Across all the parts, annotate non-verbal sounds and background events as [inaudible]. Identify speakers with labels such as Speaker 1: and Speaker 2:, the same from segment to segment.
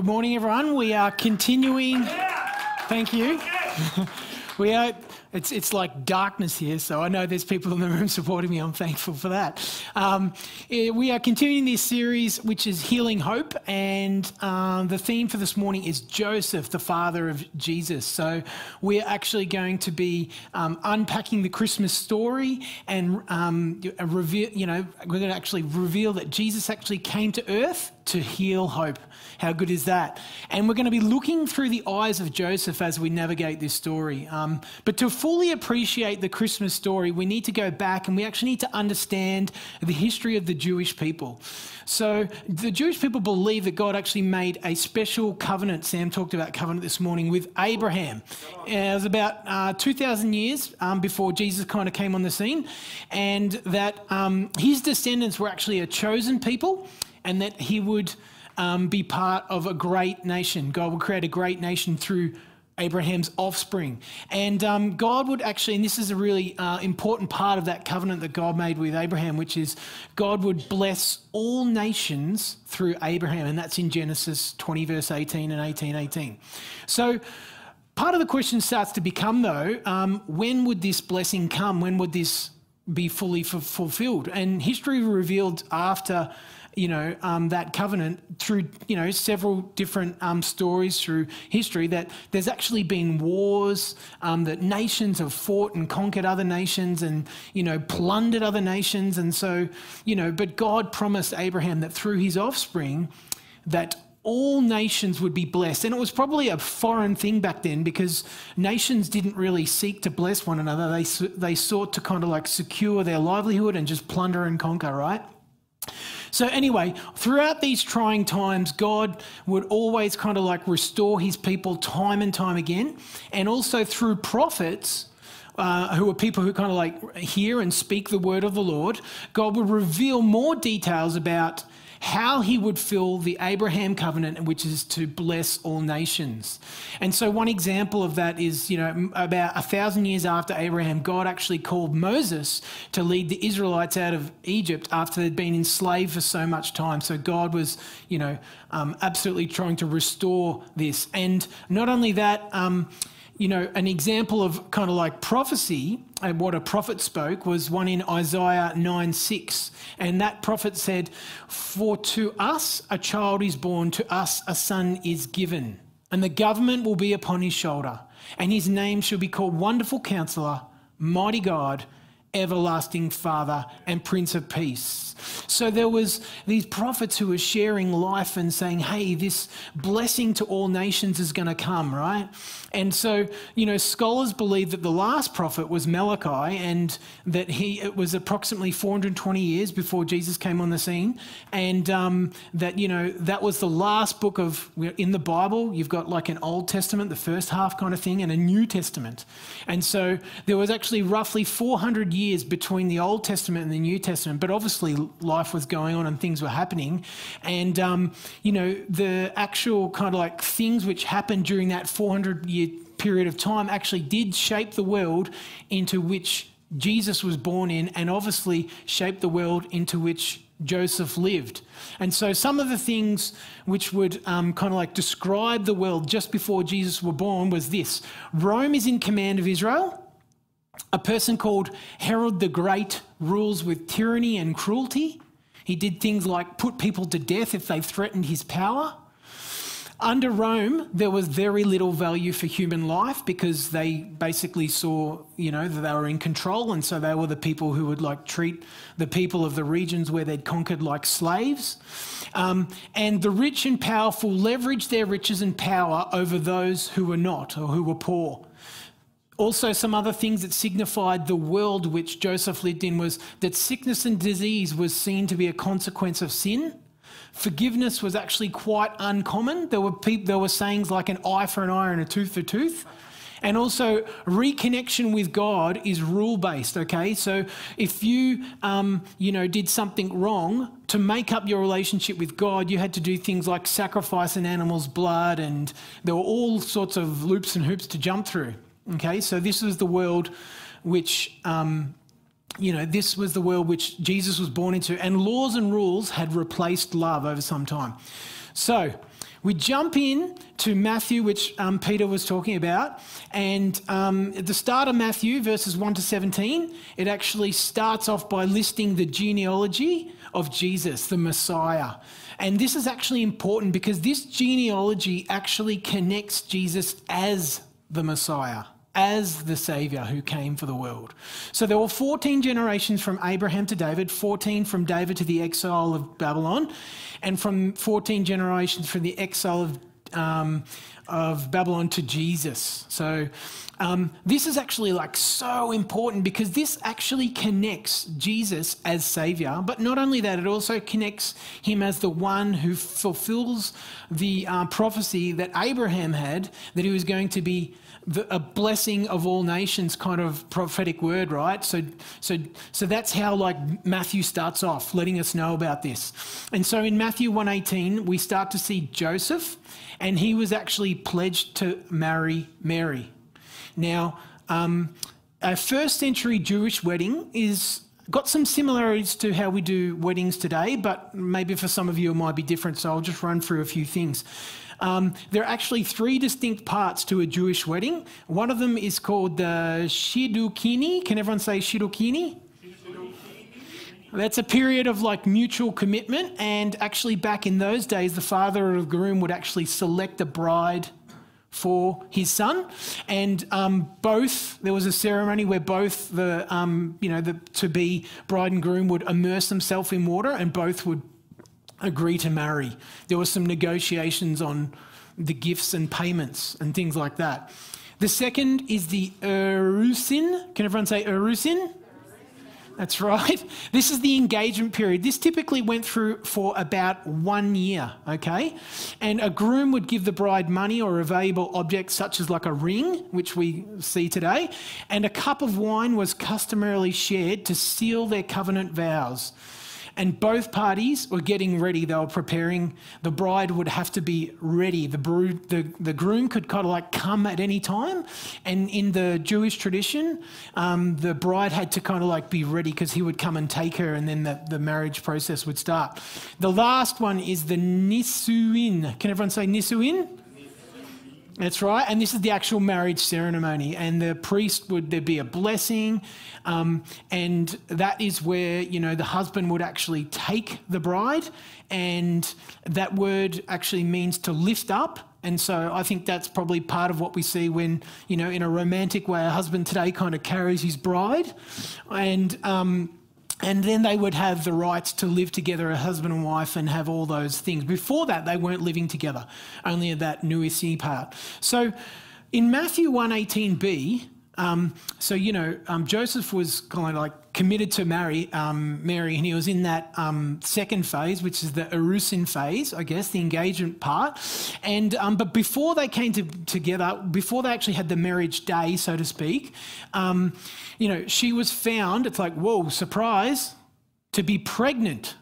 Speaker 1: Good morning, everyone. We are continuing. Thank you. [laughs] we are. It's it's like darkness here, so I know there's people in the room [laughs] supporting me. I'm thankful for that. Um, eh, we are continuing this series, which is healing hope, and um, the theme for this morning is Joseph, the father of Jesus. So we're actually going to be um, unpacking the Christmas story and um, reveal. You know, we're going to actually reveal that Jesus actually came to earth to heal hope. How good is that? And we're going to be looking through the eyes of Joseph as we navigate this story. Um, but to fully appreciate the Christmas story, we need to go back and we actually need to understand the history of the Jewish people. So the Jewish people believe that God actually made a special covenant. Sam talked about covenant this morning with Abraham. it was about uh, 2,000 years um, before Jesus kind of came on the scene, and that um, his descendants were actually a chosen people, and that he would um, be part of a great nation. God would create a great nation through Abraham's offspring. And um, God would actually, and this is a really uh, important part of that covenant that God made with Abraham, which is God would bless all nations through Abraham. And that's in Genesis 20, verse 18 and 18, 18. So, part of the question starts to become, though, um, when would this blessing come? When would this be fully f- fulfilled? And history revealed after you know, um, that covenant through, you know, several different um, stories through history that there's actually been wars, um, that nations have fought and conquered other nations and, you know, plundered other nations. And so, you know, but God promised Abraham that through his offspring, that all nations would be blessed. And it was probably a foreign thing back then because nations didn't really seek to bless one another. They, they sought to kind of like secure their livelihood and just plunder and conquer, right? So, anyway, throughout these trying times, God would always kind of like restore his people time and time again. And also through prophets, uh, who are people who kind of like hear and speak the word of the Lord, God would reveal more details about how he would fill the Abraham covenant, which is to bless all nations. And so, one example of that is, you know, about a thousand years after Abraham, God actually called Moses to lead the Israelites out of Egypt after they'd been enslaved for so much time. So, God was, you know, um, absolutely trying to restore this. And not only that, um, you know, an example of kind of like prophecy and what a prophet spoke was one in Isaiah 9 6. And that prophet said, For to us a child is born, to us a son is given, and the government will be upon his shoulder, and his name shall be called Wonderful Counselor, Mighty God, Everlasting Father, and Prince of Peace. So there was these prophets who were sharing life and saying, hey, this blessing to all nations is going to come, right? And so, you know, scholars believe that the last prophet was Malachi and that he it was approximately 420 years before Jesus came on the scene. And um, that, you know, that was the last book of, in the Bible, you've got like an Old Testament, the first half kind of thing, and a New Testament. And so there was actually roughly 400 years years between the Old Testament and the New Testament, but obviously life was going on and things were happening. And, um, you know, the actual kind of like things which happened during that 400 year period of time actually did shape the world into which Jesus was born in, and obviously shaped the world into which Joseph lived. And so, some of the things which would um, kind of like describe the world just before Jesus was born was this Rome is in command of Israel. A person called Herod the Great rules with tyranny and cruelty. He did things like put people to death if they threatened his power. Under Rome, there was very little value for human life because they basically saw, you know, that they were in control, and so they were the people who would like treat the people of the regions where they'd conquered like slaves. Um, and the rich and powerful leveraged their riches and power over those who were not or who were poor. Also, some other things that signified the world which Joseph lived in was that sickness and disease was seen to be a consequence of sin. Forgiveness was actually quite uncommon. There were people, there were sayings like an eye for an eye and a tooth for tooth. And also, reconnection with God is rule based. Okay, so if you, um, you know, did something wrong to make up your relationship with God, you had to do things like sacrifice an animal's blood, and there were all sorts of loops and hoops to jump through. Okay, so this was the world which um, you know, this was the world which Jesus was born into, and laws and rules had replaced love over some time. So we jump in to Matthew, which um, Peter was talking about, and um, at the start of Matthew, verses 1 to 17, it actually starts off by listing the genealogy of Jesus, the Messiah. And this is actually important because this genealogy actually connects Jesus as the Messiah as the Saviour who came for the world. So there were 14 generations from Abraham to David, 14 from David to the exile of Babylon, and from 14 generations from the exile of, um, of Babylon to Jesus. So um, this is actually like so important because this actually connects Jesus as Savior. But not only that, it also connects him as the one who fulfills the uh, prophecy that Abraham had that he was going to be the, a blessing of all nations kind of prophetic word, right? So, so, so that's how like Matthew starts off, letting us know about this. And so in Matthew 1:18, we start to see Joseph, and he was actually pledged to marry Mary. Now, um, a first century Jewish wedding is got some similarities to how we do weddings today, but maybe for some of you it might be different. So I'll just run through a few things. Um, there are actually three distinct parts to a Jewish wedding. One of them is called the shidukini. Can everyone say shidukini? That's a period of like mutual commitment, and actually, back in those days, the father of the groom would actually select a bride for his son, and um, both there was a ceremony where both the um, you know the to be bride and groom would immerse themselves in water, and both would agree to marry. There were some negotiations on the gifts and payments and things like that. The second is the Erusin. Can everyone say Erusin? That's right. [laughs] This is the engagement period. This typically went through for about one year, okay? And a groom would give the bride money or a valuable object, such as like a ring, which we see today, and a cup of wine was customarily shared to seal their covenant vows and both parties were getting ready. They were preparing. The bride would have to be ready. The, brood, the, the groom could kind of like come at any time. And in the Jewish tradition, um, the bride had to kind of like be ready because he would come and take her and then the, the marriage process would start. The last one is the Nisuin. Can everyone say Nisuin? That's right. And this is the actual marriage ceremony. And the priest would, there be a blessing. Um, and that is where, you know, the husband would actually take the bride. And that word actually means to lift up. And so I think that's probably part of what we see when, you know, in a romantic way, a husband today kind of carries his bride. And, um, and then they would have the rights to live together, a husband and wife, and have all those things. Before that, they weren't living together, only that nuisi part. So in Matthew 118b, um, so, you know, um, Joseph was kind of like committed to marry um, Mary, and he was in that um, second phase, which is the erusin phase, I guess, the engagement part. And um, but before they came to, together, before they actually had the marriage day, so to speak, um, you know, she was found. It's like whoa, surprise, to be pregnant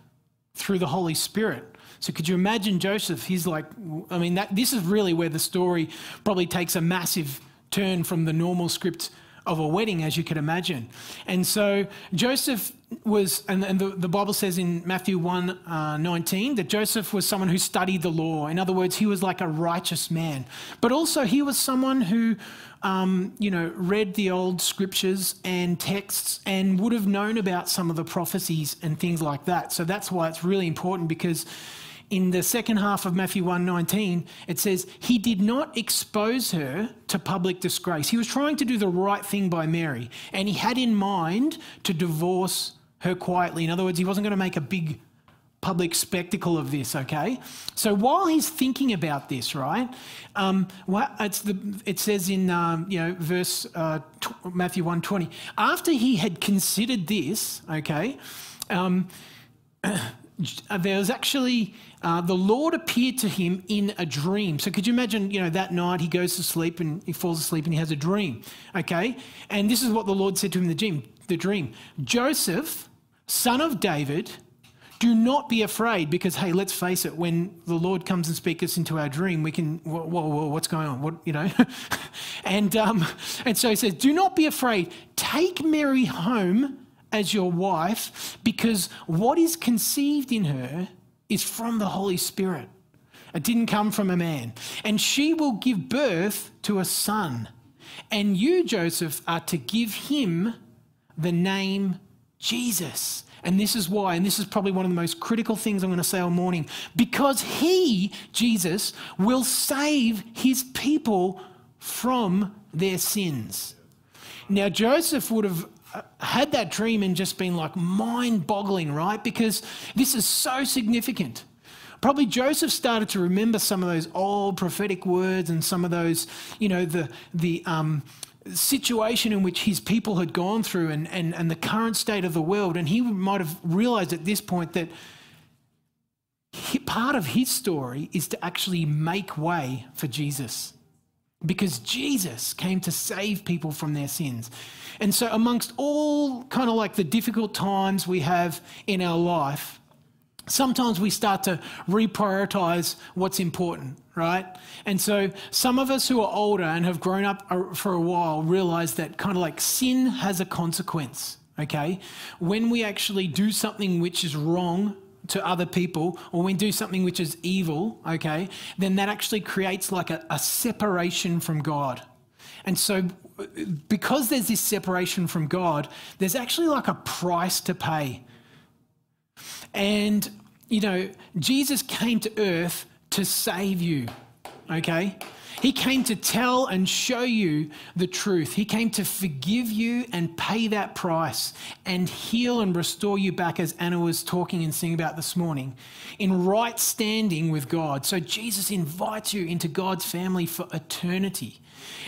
Speaker 1: through the Holy Spirit. So could you imagine Joseph? He's like, I mean, that, this is really where the story probably takes a massive turn from the normal script of a wedding, as you could imagine. And so Joseph was, and, and the, the, Bible says in Matthew 1 uh, 19 that Joseph was someone who studied the law. In other words, he was like a righteous man. But also, he was someone who, um, you know, read the old scriptures and texts and would have known about some of the prophecies and things like that. So that's why it's really important because in the second half of Matthew 1:19, it says, "He did not expose her to public disgrace. He was trying to do the right thing by Mary, and he had in mind to divorce her quietly. In other words, he wasn't going to make a big public spectacle of this, okay? So while he's thinking about this, right, um, the, it says in, um, you know, verse uh, t- Matthew 1.20, after he had considered this, okay, um, [clears throat] there was actually uh, the Lord appeared to him in a dream. So could you imagine, you know, that night he goes to sleep and he falls asleep and he has a dream, okay? And this is what the Lord said to him in the dream. The dream, Joseph, son of David, do not be afraid because hey, let's face it, when the Lord comes and speaks us into our dream, we can whoa, whoa, whoa what's going on? What you know? [laughs] and um, and so he says, do not be afraid. Take Mary home as your wife because what is conceived in her is from the Holy Spirit. It didn't come from a man. And she will give birth to a son. And you, Joseph, are to give him the name Jesus. And this is why, and this is probably one of the most critical things I'm going to say all morning, because he, Jesus, will save his people from their sins. Now, Joseph would have had that dream and just been like mind boggling, right? Because this is so significant. Probably Joseph started to remember some of those old prophetic words and some of those, you know, the, the, um, situation in which his people had gone through and, and, and the current state of the world. And he might have realized at this point that he, part of his story is to actually make way for Jesus because Jesus came to save people from their sins. And so, amongst all kind of like the difficult times we have in our life, sometimes we start to reprioritize what's important, right? And so, some of us who are older and have grown up for a while realize that kind of like sin has a consequence, okay? When we actually do something which is wrong to other people or we do something which is evil, okay, then that actually creates like a, a separation from God. And so, because there's this separation from God, there's actually like a price to pay. And, you know, Jesus came to earth to save you, okay? He came to tell and show you the truth. He came to forgive you and pay that price and heal and restore you back, as Anna was talking and singing about this morning, in right standing with God. So Jesus invites you into God's family for eternity.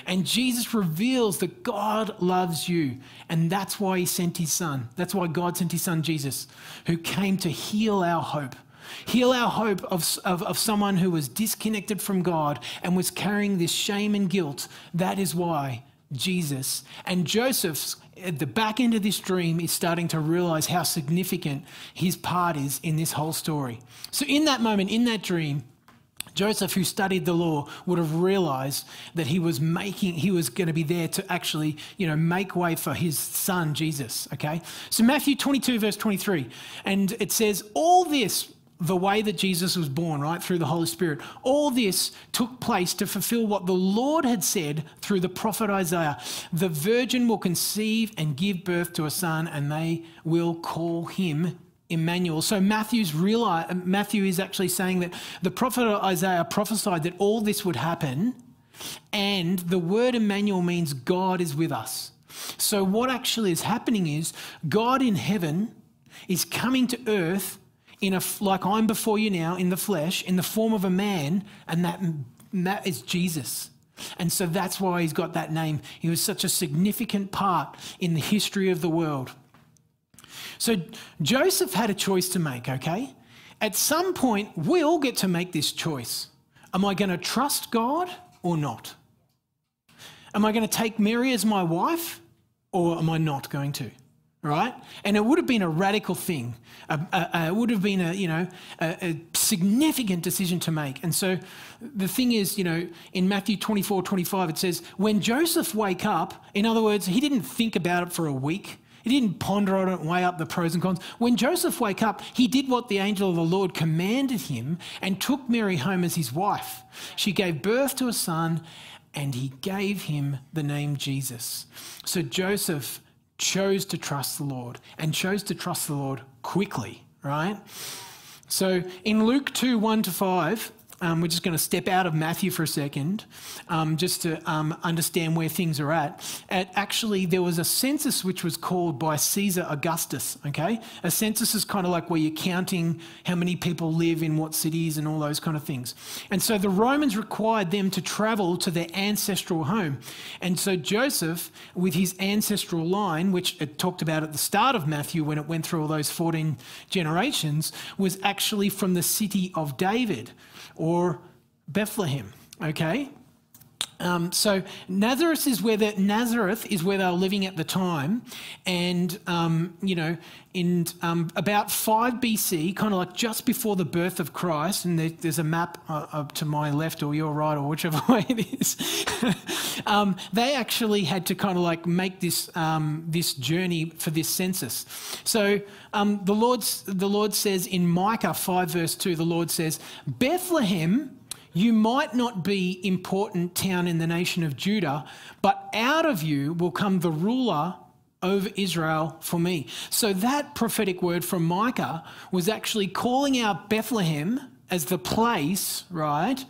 Speaker 1: And Jesus reveals that God loves you. And that's why he sent his son. That's why God sent his son, Jesus, who came to heal our hope Heal our hope of, of, of someone who was disconnected from God and was carrying this shame and guilt. That is why Jesus and Joseph's at the back end of this dream is starting to realize how significant his part is in this whole story. So, in that moment, in that dream, Joseph, who studied the law, would have realized that he was making, he was going to be there to actually, you know, make way for his son, Jesus. Okay. So, Matthew 22, verse 23, and it says, All this the way that Jesus was born, right, through the Holy Spirit. All this took place to fulfill what the Lord had said through the prophet Isaiah. The virgin will conceive and give birth to a son, and they will call him Emmanuel. So Matthew's realize, Matthew is actually saying that the prophet Isaiah prophesied that all this would happen, and the word Emmanuel means God is with us. So what actually is happening is God in heaven is coming to earth in a, like I'm before you now in the flesh, in the form of a man, and that, that is Jesus. And so that's why he's got that name. He was such a significant part in the history of the world. So Joseph had a choice to make, okay? At some point, we all get to make this choice. Am I going to trust God or not? Am I going to take Mary as my wife or am I not going to? Right? And it would have been a radical thing. it would have been a, you know, a, a, significant decision to make. And so the thing is, you know, in Matthew 24, 25, it says, when Joseph wake up, in other words, he didn't think about it for a week. He didn't ponder on it and weigh up the pros and cons. When Joseph wake up, he did what the angel of the Lord commanded him and took Mary home as his wife. She gave birth to a son and he gave him the name Jesus. So Joseph chose to trust the Lord and chose to trust the Lord quickly, right? So in Luke 2 1 to 5, um, we're just going to step out of Matthew for a second, um, just to um, understand where things are at. at. Actually, there was a census which was called by Caesar Augustus. Okay, a census is kind of like where you're counting how many people live in what cities and all those kind of things. And so the Romans required them to travel to their ancestral home, and so Joseph, with his ancestral line, which it talked about at the start of Matthew when it went through all those 14 generations, was actually from the city of David or Bethlehem. Okay? Um, so Nazareth is where the, Nazareth is where they were living at the time, and um, you know, in um, about five BC, kind of like just before the birth of Christ, and there, there's a map uh, to my left or your right or whichever [laughs] way it is. [laughs] Um, they actually had to kind of like make this um, this journey for this census. So um, the Lord's the Lord says in Micah five verse two, the Lord says Bethlehem you might not be important town in the nation of Judah, but out of you will come the ruler over Israel for me. So that prophetic word from Micah was actually calling out Bethlehem as the place, right,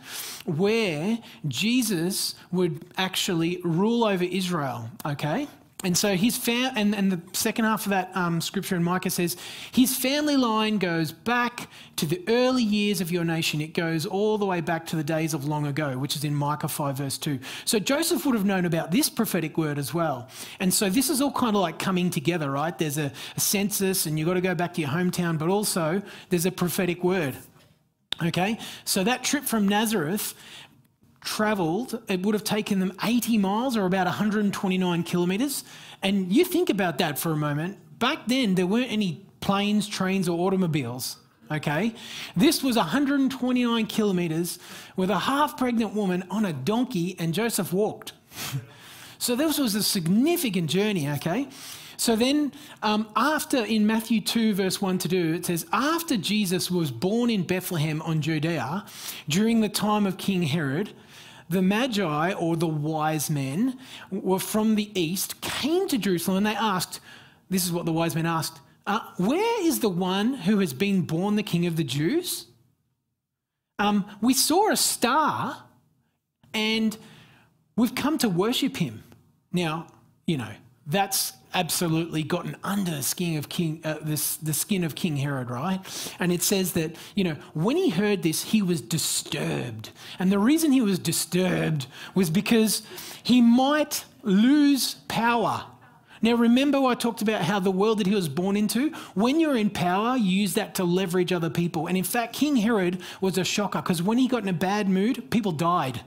Speaker 1: where Jesus would actually rule over Israel, okay? And so his fam- and, and the second half of that um, scripture in Micah says, his family line goes back to the early years of your nation. It goes all the way back to the days of long ago, which is in Micah 5, verse 2. So Joseph would have known about this prophetic word as well. And so this is all kind of like coming together, right? There's a, a census and you've got to go back to your hometown, but also there's a prophetic word. Okay? So that trip from Nazareth travelled, it would have taken them 80 miles or about 129 kilometres. And you think about that for a moment. Back then, there weren't any planes, trains, or automobiles. Okay? This was 129 kilometres with a half pregnant woman on a donkey, and Joseph walked. [laughs] so this was a significant journey, okay? So then, um, after in Matthew 2, verse 1 to 2, it says, After Jesus was born in Bethlehem on Judea during the time of King Herod, the Magi, or the wise men, were from the east, came to Jerusalem and they asked, This is what the wise men asked, uh, Where is the one who has been born the King of the Jews? Um, we saw a star and we've come to worship him. Now, you know, that's absolutely gotten under the skin of King, uh, this, the skin of King Herod, right? And it says that, you know, when he heard this, he was disturbed. And the reason he was disturbed was because he might lose power. Now, remember I talked about how the world that he was born into? When you're in power, you use that to leverage other people. And in fact, King Herod was a shocker because when he got in a bad mood, people died.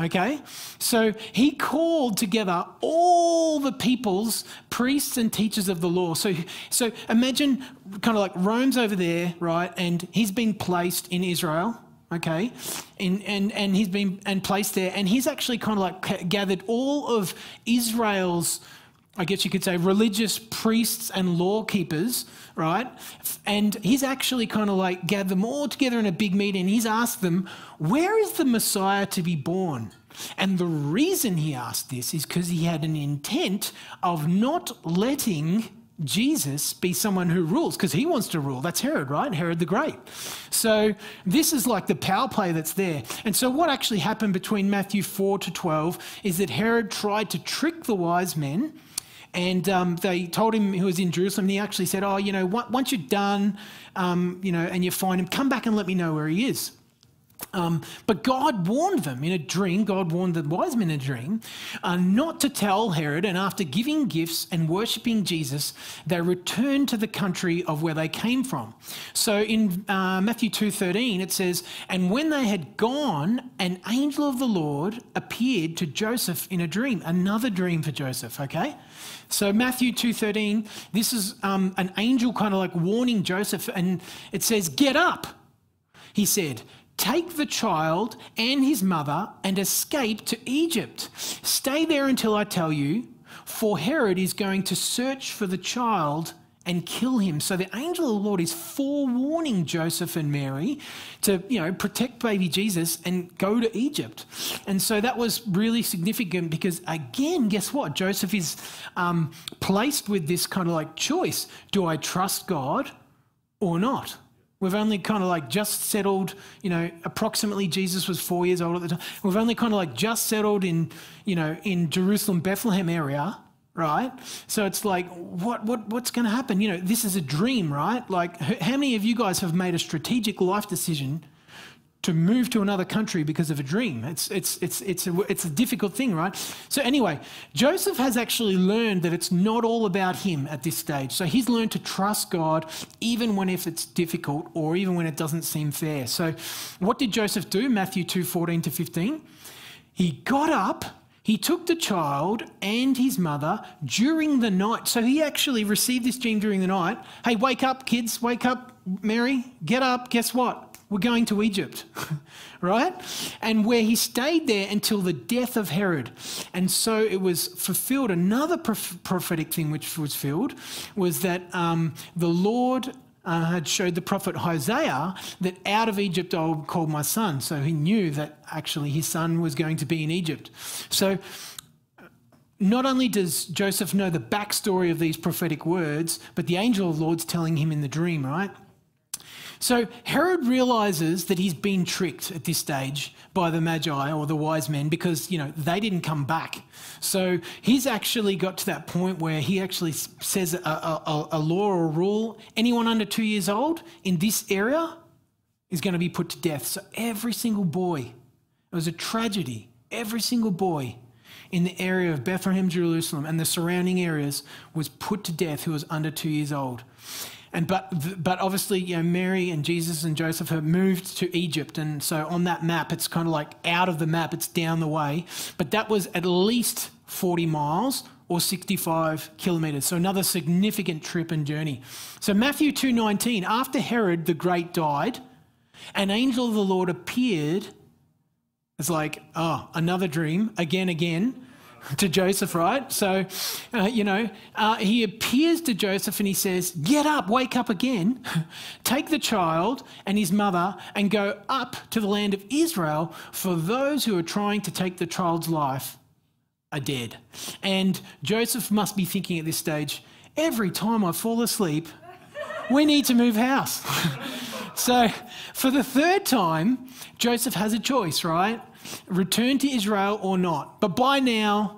Speaker 1: Okay? So he called together all the peoples, priests and teachers of the law. So, so imagine kind of like Rome's over there, right? And he's been placed in Israel, okay? And, and, and he's been and placed there. And he's actually kind of like gathered all of Israel's I guess you could say, religious priests and law keepers, right? And he's actually kind of like gathered them all together in a big meeting. He's asked them, Where is the Messiah to be born? And the reason he asked this is because he had an intent of not letting Jesus be someone who rules because he wants to rule. That's Herod, right? Herod the Great. So this is like the power play that's there. And so what actually happened between Matthew 4 to 12 is that Herod tried to trick the wise men and um, they told him he was in Jerusalem. And he actually said, "Oh, you know, once you're done, um, you know, and you find him, come back and let me know where he is." Um, but God warned them in a dream, God warned the wise men in a dream, uh, not to tell Herod. And after giving gifts and worshipping Jesus, they returned to the country of where they came from. So in uh, Matthew 2.13, it says, And when they had gone, an angel of the Lord appeared to Joseph in a dream. Another dream for Joseph, okay? So Matthew 2.13, this is um, an angel kind of like warning Joseph. And it says, Get up, he said Take the child and his mother and escape to Egypt. Stay there until I tell you, for Herod is going to search for the child and kill him. So the angel of the Lord is forewarning Joseph and Mary to, you know, protect baby Jesus and go to Egypt. And so that was really significant because, again, guess what? Joseph is um, placed with this kind of like choice do I trust God or not? We've only kind of like just settled, you know, approximately Jesus was four years old at the time. We've only kind of like just settled in, you know, in Jerusalem, Bethlehem area, right? So it's like, what, what, what's going to happen? You know, this is a dream, right? Like, how many of you guys have made a strategic life decision to move to another country because of a dream. It's, it's, it's, it's, a, it's a difficult thing, right? So, anyway, Joseph has actually learned that it's not all about him at this stage. So, he's learned to trust God even when if it's difficult or even when it doesn't seem fair. So, what did Joseph do? Matthew 2 14 to 15. He got up. He took the child and his mother during the night. So he actually received this dream during the night. Hey, wake up, kids, wake up, Mary, get up. Guess what? We're going to Egypt, [laughs] right? And where he stayed there until the death of Herod. And so it was fulfilled. Another prophetic thing which was filled was that um, the Lord uh, had showed the prophet Hosea that out of Egypt I will call my son. So he knew that actually his son was going to be in Egypt. So not only does Joseph know the backstory of these prophetic words, but the angel of the Lord's telling him in the dream, right? So Herod realizes that he's been tricked at this stage by the Magi or the wise men because, you know, they didn't come back. So he's actually got to that point where he actually says a, a, a law or rule anyone under two years old in this area is going to be put to death. So every single boy, it was a tragedy, every single boy in the area of Bethlehem, Jerusalem, and the surrounding areas was put to death who was under two years old. And but but obviously, you know, Mary and Jesus and Joseph have moved to Egypt, and so on that map, it's kind of like out of the map, it's down the way. But that was at least 40 miles or 65 kilometers. So another significant trip and journey. So Matthew 2:19, after Herod the Great died, an angel of the Lord appeared. It's like, oh, another dream, again, again to Joseph, right? So, uh, you know, uh, he appears to Joseph and he says, Get up, wake up again, [laughs] take the child and his mother and go up to the land of Israel, for those who are trying to take the child's life are dead. And Joseph must be thinking at this stage, Every time I fall asleep, we need to move house. [laughs] so, for the third time, Joseph has a choice, right? Return to Israel or not. But by now,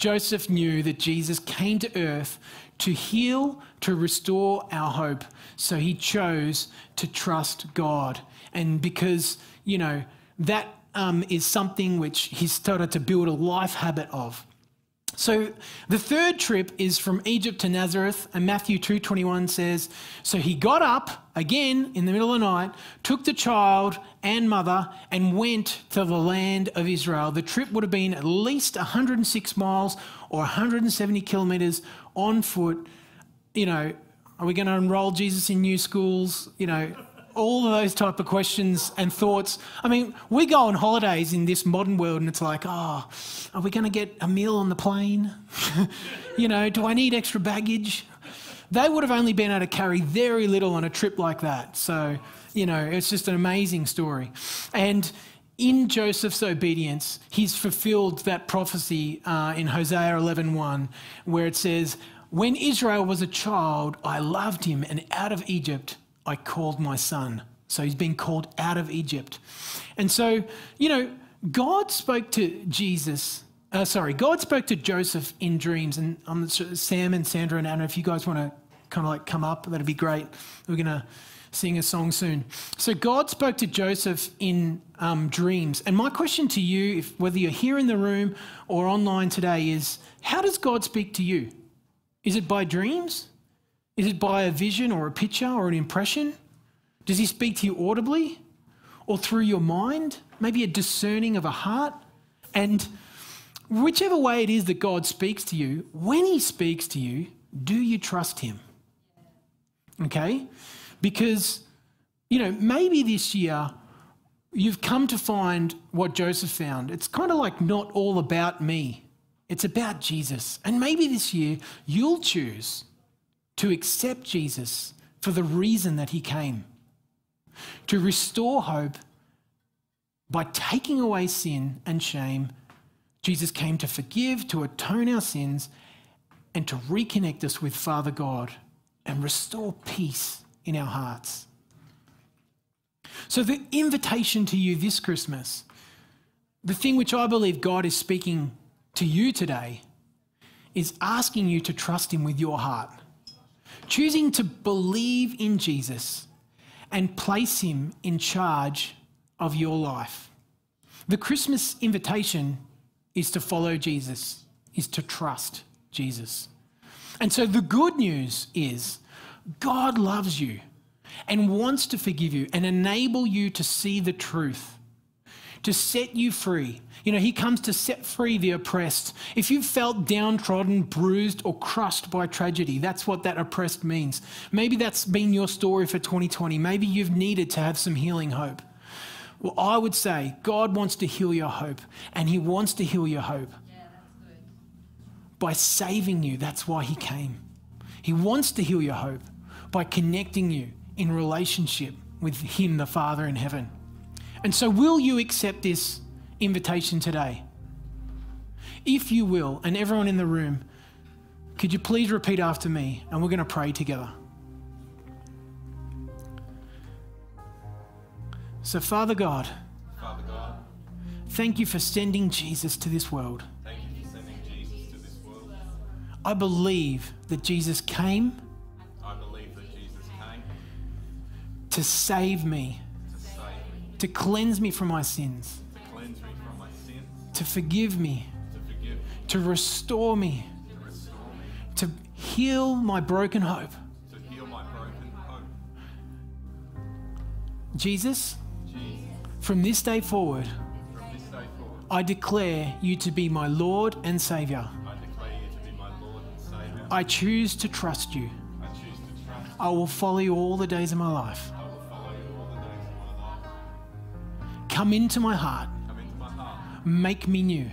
Speaker 1: Joseph knew that Jesus came to earth to heal, to restore our hope. So he chose to trust God. And because, you know, that um, is something which he started to build a life habit of. So the third trip is from Egypt to Nazareth, and Matthew 2:21 says, "So he got up again in the middle of the night, took the child and mother, and went to the land of Israel." The trip would have been at least 106 miles or 170 kilometers on foot. You know, are we going to enroll Jesus in new schools? You know, all of those type of questions and thoughts. I mean, we go on holidays in this modern world and it's like, oh, are we going to get a meal on the plane? [laughs] you know, do I need extra baggage? They would have only been able to carry very little on a trip like that. So, you know, it's just an amazing story. And in Joseph's obedience, he's fulfilled that prophecy uh, in Hosea 11.1 where it says, when Israel was a child, I loved him, and out of Egypt I called my son. So he's been called out of Egypt. And so, you know, God spoke to Jesus. Uh, sorry, God spoke to Joseph in dreams. And um, Sam and Sandra and Anna, if you guys want to kind of like come up, that'd be great. We're going to sing a song soon. So, God spoke to Joseph in um, dreams. And my question to you, if, whether you're here in the room or online today, is how does God speak to you? Is it by dreams? Is it by a vision or a picture or an impression? Does He speak to you audibly or through your mind? Maybe a discerning of a heart? And whichever way it is that God speaks to you, when He speaks to you, do you trust Him? Okay? Because, you know, maybe this year you've come to find what Joseph found. It's kind of like not all about me, it's about Jesus. And maybe this year you'll choose to accept Jesus for the reason that He came to restore hope by taking away sin and shame Jesus came to forgive, to atone our sins, and to reconnect us with Father God and restore peace in our hearts. So, the invitation to you this Christmas, the thing which I believe God is speaking to you today, is asking you to trust Him with your heart, choosing to believe in Jesus and place Him in charge of your life. The Christmas invitation is to follow Jesus, is to trust Jesus. And so the good news is God loves you and wants to forgive you and enable you to see the truth, to set you free. You know, He comes to set free the oppressed. If you've felt downtrodden, bruised, or crushed by tragedy, that's what that oppressed means. Maybe that's been your story for 2020. Maybe you've needed to have some healing hope. Well, I would say God wants to heal your hope, and He wants to heal your hope
Speaker 2: Yeah, that's good.
Speaker 1: by saving you. That's why He came. He wants to heal your hope by connecting you in relationship with Him, the Father in heaven. And so, will you accept this invitation today? If you will, and everyone in the room, could you please repeat after me and we're going to pray together? So, Father God,
Speaker 3: Father God,
Speaker 1: thank you for sending Jesus to this world.
Speaker 3: thank you for sending Jesus to this world.
Speaker 1: I believe that Jesus came
Speaker 3: I believe that Jesus came
Speaker 1: to save me,
Speaker 3: to save me,
Speaker 1: to cleanse me from my sins,
Speaker 3: to from my sins,
Speaker 1: to forgive me,
Speaker 3: to forgive
Speaker 1: to restore me,
Speaker 3: to restore me,
Speaker 1: to heal my broken hope.
Speaker 3: my broken hope.
Speaker 1: Jesus,
Speaker 3: Jesus,
Speaker 1: from this day forward, I declare you to be my Lord and Saviour.
Speaker 3: I you
Speaker 1: choose to trust you.
Speaker 3: I to trust.
Speaker 1: I will follow you all the days of my life. Come into my heart,
Speaker 3: make me new.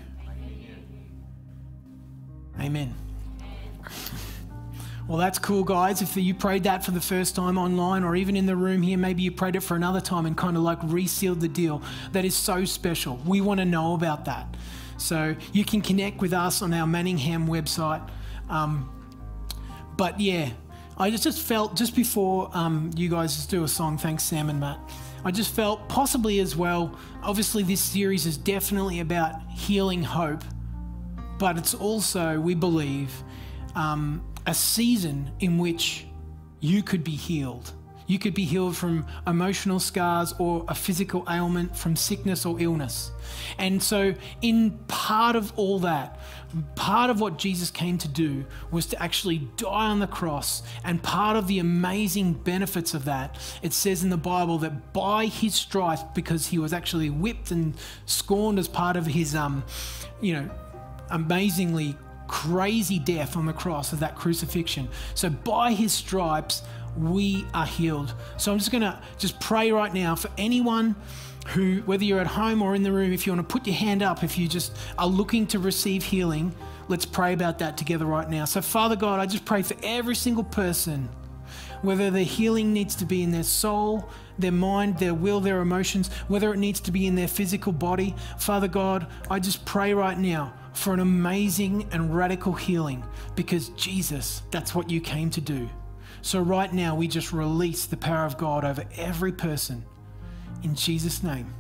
Speaker 1: Amen. Well, that's cool, guys. If you prayed that for the first time online or even in the room here, maybe you prayed it for another time and kind of like resealed the deal. That is so special. We want to know about that. So you can connect with us on our Manningham website. Um, but yeah, I just, just felt just before um, you guys just do a song, thanks Sam and Matt. I just felt possibly as well. Obviously, this series is definitely about healing hope, but it's also, we believe, um, a season in which you could be healed. You could be healed from emotional scars or a physical ailment, from sickness or illness. And so, in part of all that, part of what Jesus came to do was to actually die on the cross. And part of the amazing benefits of that, it says in the Bible that by his stripes, because he was actually whipped and scorned as part of his, um, you know, amazingly crazy death on the cross of that crucifixion. So by his stripes, we are healed. So I'm just going to just pray right now for anyone who, whether you're at home or in the room, if you want to put your hand up, if you just are looking to receive healing, let's pray about that together right now. So, Father God, I just pray for every single person, whether the healing needs to be in their soul, their mind, their will, their emotions, whether it needs to be in their physical body. Father God, I just pray right now for an amazing and radical healing because Jesus, that's what you came to do. So, right now, we just release the power of God over every person. In Jesus' name,